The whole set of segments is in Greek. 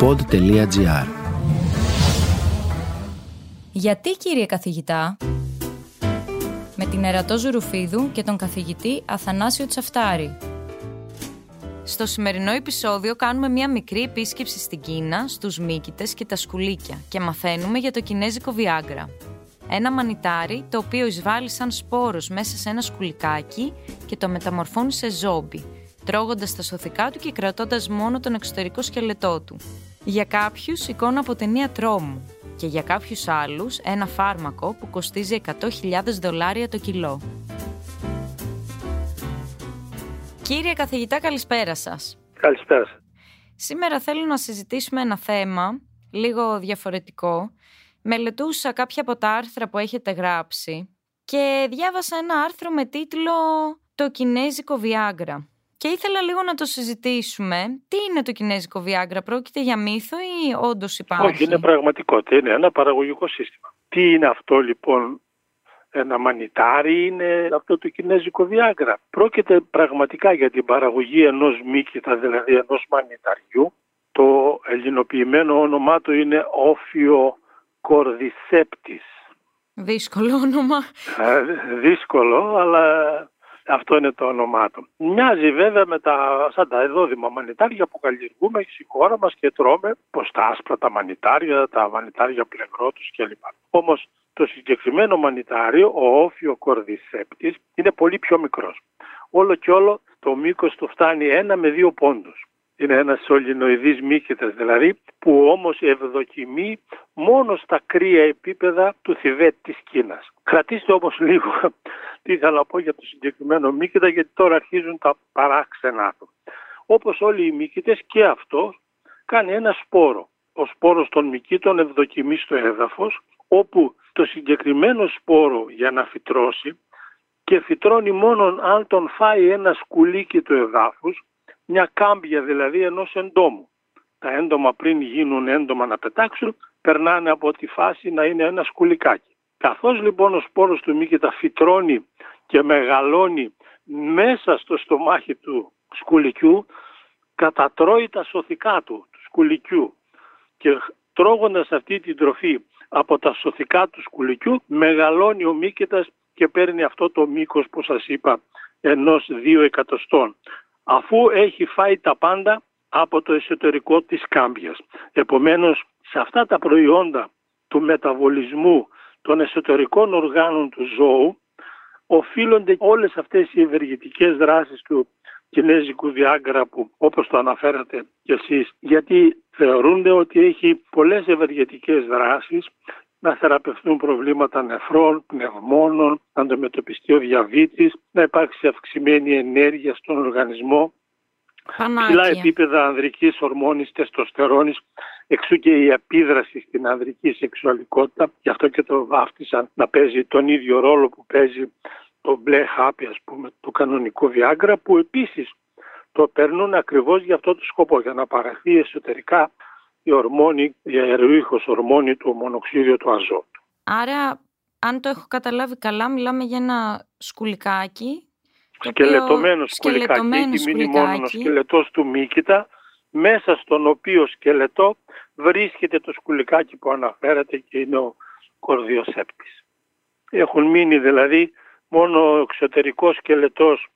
pod.gr Γιατί κύριε καθηγητά με την Ερατό Ζουρουφίδου και τον καθηγητή Αθανάσιο Τσαφτάρη. Στο σημερινό επεισόδιο κάνουμε μια μικρή επίσκεψη στην Κίνα, στους μύκητες και τα σκουλίκια και μαθαίνουμε για το κινέζικο Viagra. Ένα μανιτάρι το οποίο εισβάλλει σαν σπόρος μέσα σε ένα σκουλικάκι και το μεταμορφώνει σε ζόμπι, τρώγοντας τα σωθικά του και κρατώντας μόνο τον εξωτερικό σκελετό του. Για κάποιους εικόνα από ταινία τρόμου και για κάποιους άλλους ένα φάρμακο που κοστίζει 100.000 δολάρια το κιλό. Κύριε καθηγητά, καλησπέρα σας. Καλησπέρα σας. Σήμερα θέλω να συζητήσουμε ένα θέμα λίγο διαφορετικό. Μελετούσα κάποια από τα άρθρα που έχετε γράψει και διάβασα ένα άρθρο με τίτλο «Το Κινέζικο Viagra». Και ήθελα λίγο να το συζητήσουμε. Τι είναι το Κινέζικο Viagra, πρόκειται για μύθο ή όντως υπάρχει; Όχι, είναι πραγματικότητα. Είναι ένα παραγωγικό σύστημα. Τι είναι αυτό λοιπόν ένα μανιτάρι είναι αυτό το κινέζικο Viagra; Πρόκειται πραγματικά για την παραγωγή ενός μύκητα, δηλαδή ενός μανιταριού. Το ελληνοποιημένο όνομά του είναι όφιο κορδισέπτης. Δύσκολο όνομα. Ε, δύσκολο, αλλά αυτό είναι το όνομά του. Μοιάζει βέβαια με τα, σαν τα εδόδημα μανιτάρια που καλλιεργούμε στη χώρα μας και τρώμε, πως τα άσπρα τα μανιτάρια, τα μανιτάρια πλεγρότους κλπ. Όμως το συγκεκριμένο μανιτάριο, ο όφιο κορδισέπτης, είναι πολύ πιο μικρός. Όλο και όλο το μήκος του φτάνει ένα με δύο πόντους. Είναι ένας σωληνοειδής μύκητας δηλαδή που όμως ευδοκιμεί μόνο στα κρύα επίπεδα του Θιβέτ της Κίνας. Κρατήστε όμως λίγο τι ήθελα να πω για το συγκεκριμένο μύκητα γιατί τώρα αρχίζουν τα παράξενά του. Όπως όλοι οι μύκητες και αυτό κάνει ένα σπόρο. Ο σπόρος των μυκήτων ευδοκιμεί στο έδαφος όπου το συγκεκριμένο σπόρο για να φυτρώσει και φυτρώνει μόνο αν τον φάει ένα σκουλίκι του εδάφους, μια κάμπια δηλαδή ενός εντόμου. Τα έντομα πριν γίνουν έντομα να πετάξουν, περνάνε από τη φάση να είναι ένα σκουλικάκι. Καθώς λοιπόν ο σπόρος του μύκητα φυτρώνει και μεγαλώνει μέσα στο στομάχι του σκουλικιού, κατατρώει τα σωθικά του, του σκουλικιού και τρώγοντας αυτή την τροφή από τα σωθικά του σκουλικιού μεγαλώνει ο μύκητας και παίρνει αυτό το μήκος που σας είπα ενός δύο εκατοστών αφού έχει φάει τα πάντα από το εσωτερικό της κάμπιας. Επομένως σε αυτά τα προϊόντα του μεταβολισμού των εσωτερικών οργάνων του ζώου οφείλονται όλες αυτές οι ευεργετικές δράσεις του κινέζικου διάγκρα που όπως το αναφέρατε κι εσείς γιατί θεωρούνται ότι έχει πολλές ευεργετικές δράσεις να θεραπευτούν προβλήματα νεφρών, πνευμόνων, να αντιμετωπιστεί ο διαβήτης, να υπάρξει αυξημένη ενέργεια στον οργανισμό, ψηλά επίπεδα ανδρικής ορμόνης, τεστοστερόνης, εξού και η επίδραση στην ανδρική σεξουαλικότητα, γι' αυτό και το βάφτισαν να παίζει τον ίδιο ρόλο που παίζει το μπλε χάπι ας πούμε του κανονικού Viagra που επίσης το παίρνουν ακριβώς για αυτό το σκοπό για να παραχθεί εσωτερικά η ορμόνη, η αεροήχος ορμόνη του μονοξίδιο του αζότου. Άρα αν το έχω καταλάβει καλά μιλάμε για ένα σκουλικάκι σκελετωμένο σκουλικάκι, έχει μείνει μόνος ο σκελετός του Μίκητα μέσα στον οποίο σκελετό βρίσκεται το σκουλικάκι που αναφέρατε και είναι ο κορδιοσέπτης. Έχουν μείνει δηλαδή μόνο ο εξωτερικός σκελετός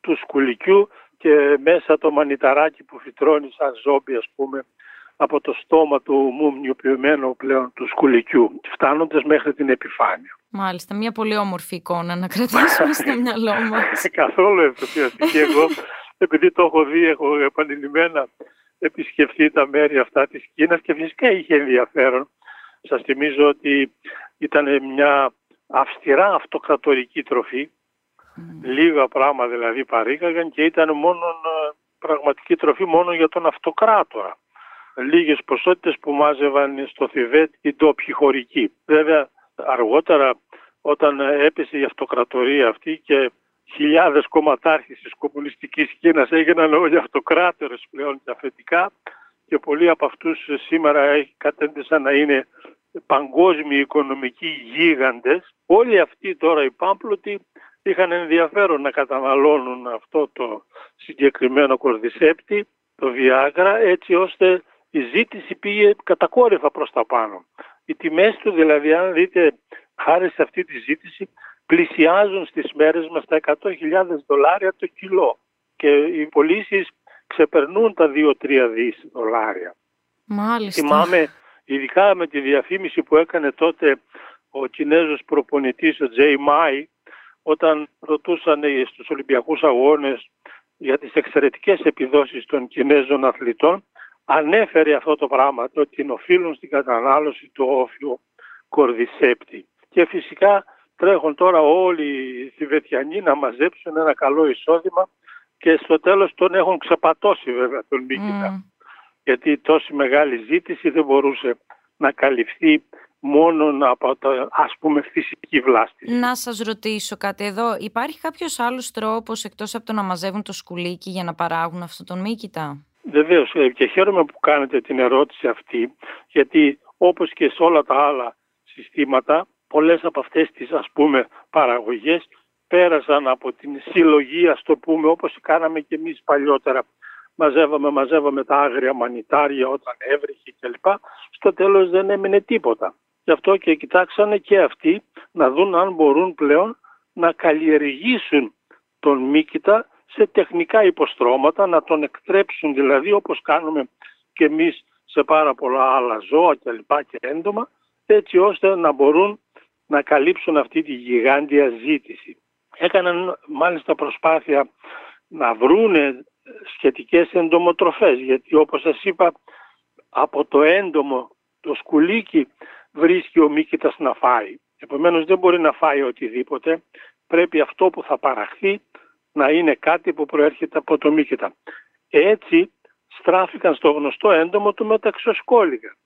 του σκουλικιού και μέσα το μανιταράκι που φυτρώνει σαν ζόμπι ας πούμε από το στόμα του μουμνιοποιημένου πλέον του σκουλικιού φτάνοντας μέχρι την επιφάνεια. Μάλιστα, μια πολύ όμορφη εικόνα να κρατήσουμε στο μυαλό μας. Καθόλου ενθουσιαστική εγώ επειδή το έχω δει, έχω επανειλημμένα επισκεφθεί τα μέρη αυτά της Κίνας και φυσικά είχε ενδιαφέρον. Σας θυμίζω ότι ήταν μια αυστηρά αυτοκρατορική τροφή. Λίγα πράγματα δηλαδή παρήγαγαν και ήταν μόνο ε, πραγματική τροφή μόνο για τον αυτοκράτορα. Λίγες ποσότητες που μάζευαν στο Θιβέτ οι ντόπιοι χωρικοί. Βέβαια αργότερα όταν έπεσε η αυτοκρατορία αυτή και χιλιάδες κομματάρχες της κομμουνιστικής Κίνας έγιναν όλοι αυτοκράτορες πλέον και αφεντικά και πολλοί από αυτούς σήμερα κατέντησαν να είναι παγκόσμιοι οικονομικοί γίγαντες. Όλοι αυτοί τώρα οι πάμπλωτοι είχαν ενδιαφέρον να καταναλώνουν αυτό το συγκεκριμένο κορδισέπτη, το Viagra, έτσι ώστε η ζήτηση πήγε κατακόρυφα προς τα πάνω. Οι τιμές του δηλαδή αν δείτε χάρη σε αυτή τη ζήτηση πλησιάζουν στις μέρες μας τα 100.000 δολάρια το κιλό και οι πωλήσεις ξεπερνούν τα 2-3 δις δολάρια. Μάλιστα. Θυμάμαι ειδικά με τη διαφήμιση που έκανε τότε ο Κινέζος προπονητής ο Τζέι Μάι όταν ρωτούσαν στους Ολυμπιακούς Αγώνες για τις εξαιρετικές επιδόσεις των Κινέζων αθλητών ανέφερε αυτό το πράγμα ότι την οφείλουν στην κατανάλωση του όφιου κορδισέπτη. Και φυσικά τρέχουν τώρα όλοι οι Θηβετιανοί να μαζέψουν ένα καλό εισόδημα και στο τέλος τον έχουν ξεπατώσει βέβαια τον Μίκητα. Γιατί τόση μεγάλη ζήτηση δεν μπορούσε να καλυφθεί μόνο από το ας πούμε φυσική βλάστη. Να σας ρωτήσω κάτι εδώ. Υπάρχει κάποιος άλλος τρόπος εκτός από το να μαζεύουν το σκουλίκι για να παράγουν αυτό τον Μίκητα. Βεβαίως ε, και χαίρομαι που κάνετε την ερώτηση αυτή γιατί όπως και σε όλα τα άλλα συστήματα πολλές από αυτές τις ας πούμε παραγωγές πέρασαν από την συλλογή ας το πούμε όπως κάναμε και εμείς παλιότερα. Μαζεύαμε, μαζεύαμε τα άγρια μανιτάρια όταν έβρεχε κλπ. Στο τέλος δεν έμεινε τίποτα. Γι' αυτό και κοιτάξανε και αυτοί να δουν αν μπορούν πλέον να καλλιεργήσουν τον Μίκητα σε τεχνικά υποστρώματα, να τον εκτρέψουν δηλαδή όπως κάνουμε και εμείς σε πάρα πολλά άλλα ζώα και λοιπά και έντομα, έτσι ώστε να μπορούν να καλύψουν αυτή τη γιγάντια ζήτηση. Έκαναν μάλιστα προσπάθεια να βρούνε σχετικές εντομοτροφές, γιατί όπως σας είπα από το έντομο το σκουλίκι βρίσκει ο Μίκητας να φάει. Επομένως δεν μπορεί να φάει οτιδήποτε, πρέπει αυτό που θα παραχθεί να είναι κάτι που προέρχεται από το Μίκητα. Έτσι στράφηκαν στο γνωστό έντομο του μεταξοσκόλικα.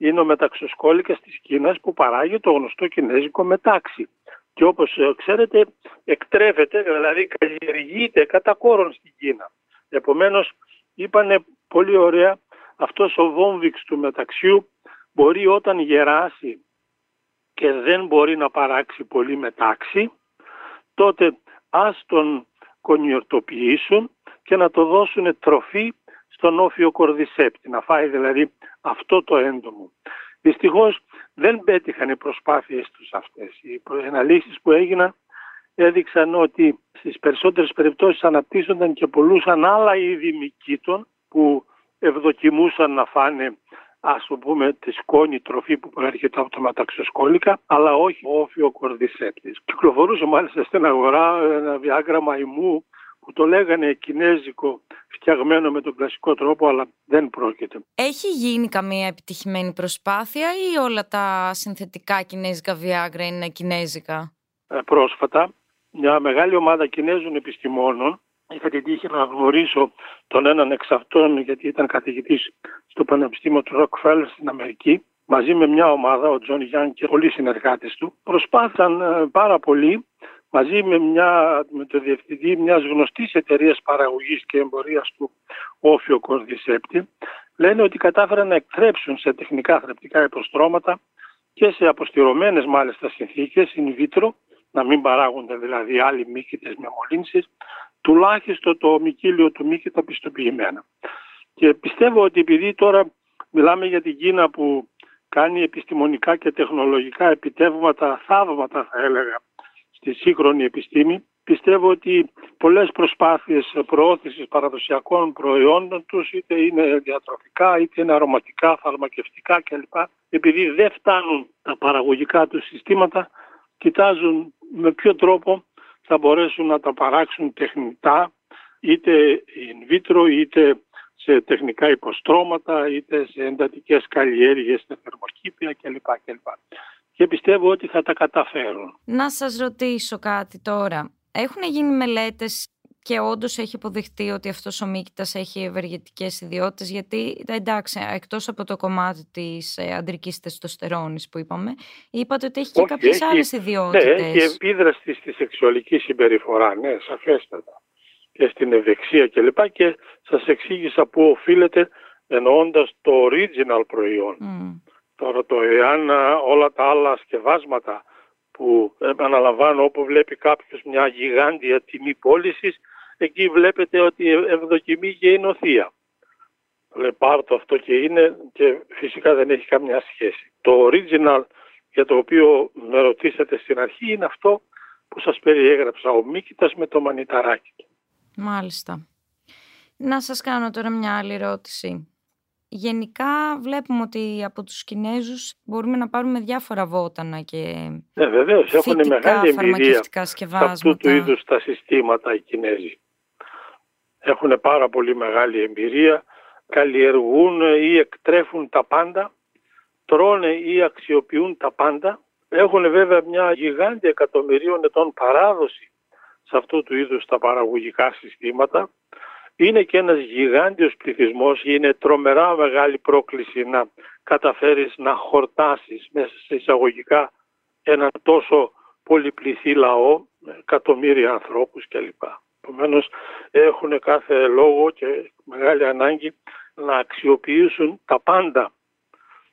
Είναι ο μεταξοσκόλικας της Κίνας που παράγει το γνωστό κινέζικο μετάξι. Και όπως ε, ξέρετε εκτρέφεται, δηλαδή καλλιεργείται κατά κόρον στην Κίνα. Επομένως είπανε πολύ ωραία αυτός ο βόμβιξ του μεταξιού μπορεί όταν γεράσει και δεν μπορεί να παράξει πολύ μετάξι, τότε ας τον κονιορτοποιήσουν και να το δώσουν τροφή στον όφιο κορδισέπτη, να φάει δηλαδή αυτό το έντομο. Δυστυχώς δεν πέτυχαν οι προσπάθειες τους αυτές. Οι αναλύσεις που έγιναν έδειξαν ότι στις περισσότερες περιπτώσεις αναπτύσσονταν και πολλούσαν άλλα είδη μικήτων που ευδοκιμούσαν να φάνε ας το πούμε τη σκόνη τροφή που προέρχεται από τα μεταξοσκόλικα αλλά όχι ο όφιο κορδισέπτης. Κυκλοφορούσε μάλιστα στην αγορά ένα διάγραμμα ημού που το λέγανε κινέζικο φτιαγμένο με τον κλασικό τρόπο αλλά δεν πρόκειται. Έχει γίνει καμία επιτυχημένη προσπάθεια ή όλα τα συνθετικά κινέζικα Viagra είναι κινέζικα; Ε, πρόσφατα μια μεγάλη ομάδα Κινέζων επιστημόνων Είχα την τύχη να γνωρίσω τον έναν εξ αυτών γιατί ήταν καθηγητής στο Πανεπιστήμιο του Rockefeller στην Αμερική μαζί με μια ομάδα, ο Τζον Γιάν και πολλοί συνεργάτες του. Προσπάθησαν ε, πάρα πολύ μαζί με, μια, με το διευθυντή μιας γνωστής εταιρείας παραγωγής και εμπορίας του Όφιο Κορδισέπτη λένε ότι κατάφεραν να εκτρέψουν σε τεχνικά θρεπτικά υποστρώματα και σε αποστηρωμένες μάλιστα συνθήκες in vitro να μην παράγονται δηλαδή άλλοι μύκητες με μολύνσεις τουλάχιστον το μικύλιο του τα πιστοποιημένα. Και πιστεύω ότι επειδή τώρα μιλάμε για την Κίνα που κάνει επιστημονικά και τεχνολογικά επιτεύγματα, θαύματα θα έλεγα, στη σύγχρονη επιστήμη, πιστεύω ότι πολλές προσπάθειες προώθησης παραδοσιακών προϊόντων τους, είτε είναι διατροφικά, είτε είναι αρωματικά, φαρμακευτικά κλπ. Επειδή δεν φτάνουν τα παραγωγικά τους συστήματα, κοιτάζουν με ποιο τρόπο θα μπορέσουν να τα παράξουν τεχνητά είτε in vitro είτε σε τεχνικά υποστρώματα είτε σε εντατικές καλλιέργειες, σε θερμοκήπια κλπ. κλπ. Και πιστεύω ότι θα τα καταφέρουν. Να σας ρωτήσω κάτι τώρα. Έχουν γίνει μελέτες και όντως έχει αποδειχτεί ότι αυτός ο μύκητας έχει ευεργετικές ιδιότητες; Γιατί εντάξει, εκτός από το κομμάτι της ε, αντρικής τεστοστερόνης που είπαμε, είπατε ότι έχει και κάποιες άλλες ιδιότητες. Ναι, έχει επίδραση στη σεξουαλική συμπεριφορά, ναι, σαφέστατα. Και στην ευεξία κλπ. Και, και σας εξήγησα πού οφείλεται εννοώντας το original προϊόν. Τώρα το εάν όλα τα άλλα σκευάσματα που επαναλαμβάνω όπου βλέπει κάποιος μια γιγάντια τιμή πώλησης, εκεί βλέπετε ότι ευδοκιμεί και η νοθεία. Λέει πάρ το αυτό και είναι και φυσικά δεν έχει καμιά σχέση. Το original για το οποίο με ρωτήσατε στην αρχή είναι αυτό που σας περιέγραψα, ο Μίκητας με το μανιταράκι του. Μάλιστα. Να σας κάνω τώρα μια άλλη ερώτηση. Γενικά βλέπουμε ότι από τους Κινέζους μπορούμε να πάρουμε διάφορα βότανα και ναι, βεβαίως, έχουν μεγάλη εμπειρία σε αυτού του είδους τα συστήματα οι Κινέζοι. Έχουν πάρα πολύ μεγάλη εμπειρία, καλλιεργούν ή εκτρέφουν τα πάντα, τρώνε ή αξιοποιούν τα πάντα. Έχουν βέβαια μια γιγάντια εκατομμυρίων ετών παράδοση σε αυτού του είδους τα παραγωγικά συστήματα είναι και ένας γιγάντιος πληθυσμός, είναι τρομερά μεγάλη πρόκληση να καταφέρεις να χορτάσεις μέσα σε εισαγωγικά έναν τόσο πολυπληθή λαό, εκατομμύρια ανθρώπους κλπ. Επομένως έχουν κάθε λόγο και μεγάλη ανάγκη να αξιοποιήσουν τα πάντα,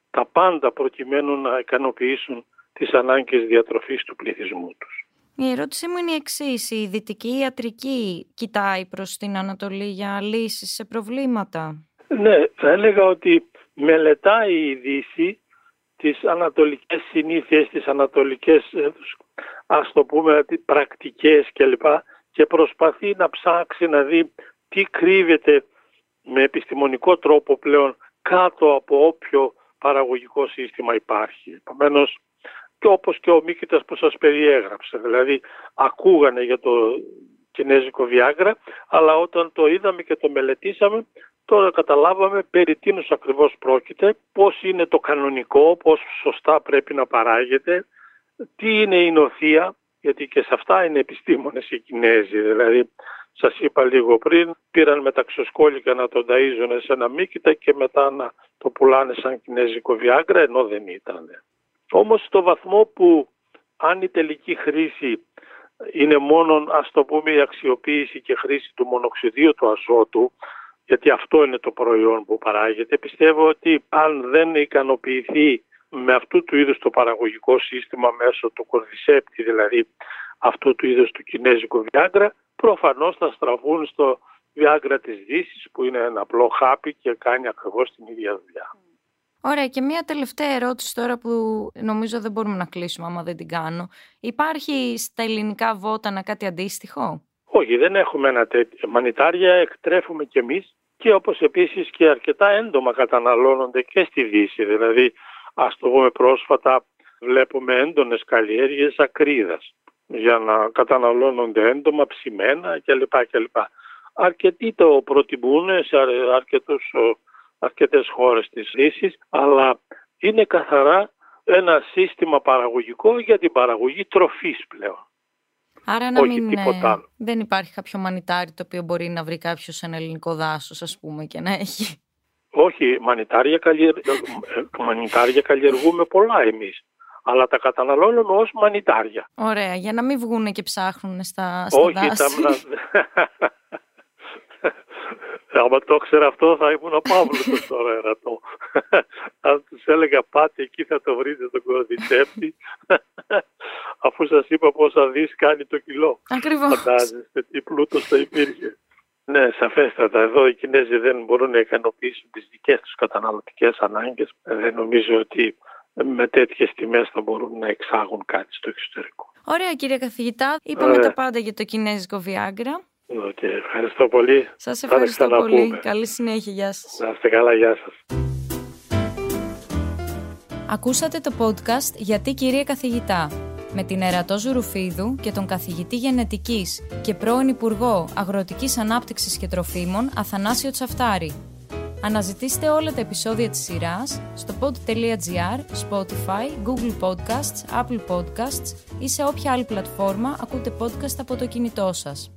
τα πάντα προκειμένου να ικανοποιήσουν τις ανάγκες διατροφής του πληθυσμού τους. Η ερώτησή μου είναι η εξής. Η δυτική ιατρική κοιτάει προς την Ανατολή για λύσεις σε προβλήματα; Ναι, θα έλεγα ότι μελετάει η Δύση τις ανατολικές συνήθειες, τις ανατολικές ε, ας το πούμε πρακτικές κλπ. Και προσπαθεί να ψάξει να δει τι κρύβεται με επιστημονικό τρόπο πλέον κάτω από όποιο παραγωγικό σύστημα υπάρχει. Επομένως και όπως και ο Μίκητας που σας περιέγραψε. Δηλαδή ακούγανε για το κινέζικο Βιάγκρα, αλλά όταν το είδαμε και το μελετήσαμε, τώρα καταλάβαμε περί τίνος ακριβώς πρόκειται, πώς είναι το κανονικό, πώς σωστά πρέπει να παράγεται, τι είναι η νοθεία, γιατί και σε αυτά είναι επιστήμονες οι Κινέζοι, δηλαδή σας είπα λίγο πριν, πήραν με τα ξοσκόλικα να τον ταΐζουν σε ένα μύκητα και μετά να το πουλάνε σαν κινέζικο Βιάγκρα, ενώ δεν ήταν. Όμως στο βαθμό που αν η τελική χρήση είναι μόνο ας το πούμε η αξιοποίηση και χρήση του μονοξιδίου του αζότου γιατί αυτό είναι το προϊόν που παράγεται πιστεύω ότι αν δεν ικανοποιηθεί με αυτού του είδους το παραγωγικό σύστημα μέσω του κορδισέπτη δηλαδή αυτού του είδους του κινέζικου βιάγκρα προφανώς θα στραφούν στο βιάγκρα της Δύσης που είναι ένα απλό χάπι και κάνει ακριβώς την ίδια δουλειά. Ωραία και μια τελευταία ερώτηση τώρα που νομίζω δεν μπορούμε να κλείσουμε άμα δεν την κάνω. Υπάρχει στα ελληνικά βότανα κάτι αντίστοιχο; Όχι, δεν έχουμε ένα τέτοιο. Μανιτάρια εκτρέφουμε κι εμείς και όπως επίσης και αρκετά έντομα καταναλώνονται και στη Δύση. Δηλαδή, ας το πούμε πρόσφατα, βλέπουμε έντονες καλλιέργειες ακρίδας για να καταναλώνονται έντομα, ψημένα κλπ. κλπ. Αρκετοί το προτιμούν σε αρκετούς αρκετές χώρες της Δύσης, αλλά είναι καθαρά ένα σύστημα παραγωγικό για την παραγωγή τροφής πλέον. Άρα να μην, τίποτα δεν υπάρχει κάποιο μανιτάρι το οποίο μπορεί να βρει κάποιος σε ένα ελληνικό δάσος ας πούμε και να έχει. Όχι, μανιτάρια, καλλιεργ... μανιτάρια καλλιεργούμε πολλά εμείς. Αλλά τα καταναλώνουμε ως μανιτάρια. Ωραία, για να μην βγούνε και ψάχνουν στα, στα Όχι, δάση. Τα... Άμα το ήξερα αυτό θα ήμουν ο Παύλος τώρα ερατό. Αν τους έλεγα πάτε εκεί θα το βρείτε τον κορδιτσέπτη αφού σας είπα πόσα δις κάνει το κιλό. Ακριβώς. Φαντάζεστε τι πλούτος θα υπήρχε. Ναι, σαφέστατα. Εδώ οι Κινέζοι δεν μπορούν να ικανοποιήσουν τις δικές τους καταναλωτικές ανάγκες. Δεν νομίζω ότι με τέτοιες τιμές θα μπορούν να εξάγουν κάτι στο εξωτερικό. Ωραία κύριε καθηγητά. Είπαμε τα πάντα για το κινέζικο Viagra. Okay, ευχαριστώ πολύ. Σας ευχαριστώ πολύ. Καλή συνέχεια. Γεια σας. Να είστε καλά. Γεια σας. Ακούσατε το podcast «Γιατί κυρία καθηγητά» με την Ερατό Ζουρουφίδου και τον καθηγητή γενετικής και πρώην Υπουργό Αγροτικής Ανάπτυξης και Τροφίμων Αθανάσιο Τσαφτάρη. Αναζητήστε όλα τα επεισόδια της σειράς στο pod.gr, Spotify, Google Podcasts, Apple Podcasts ή σε όποια άλλη πλατφόρμα ακούτε podcast από το κινητό σας.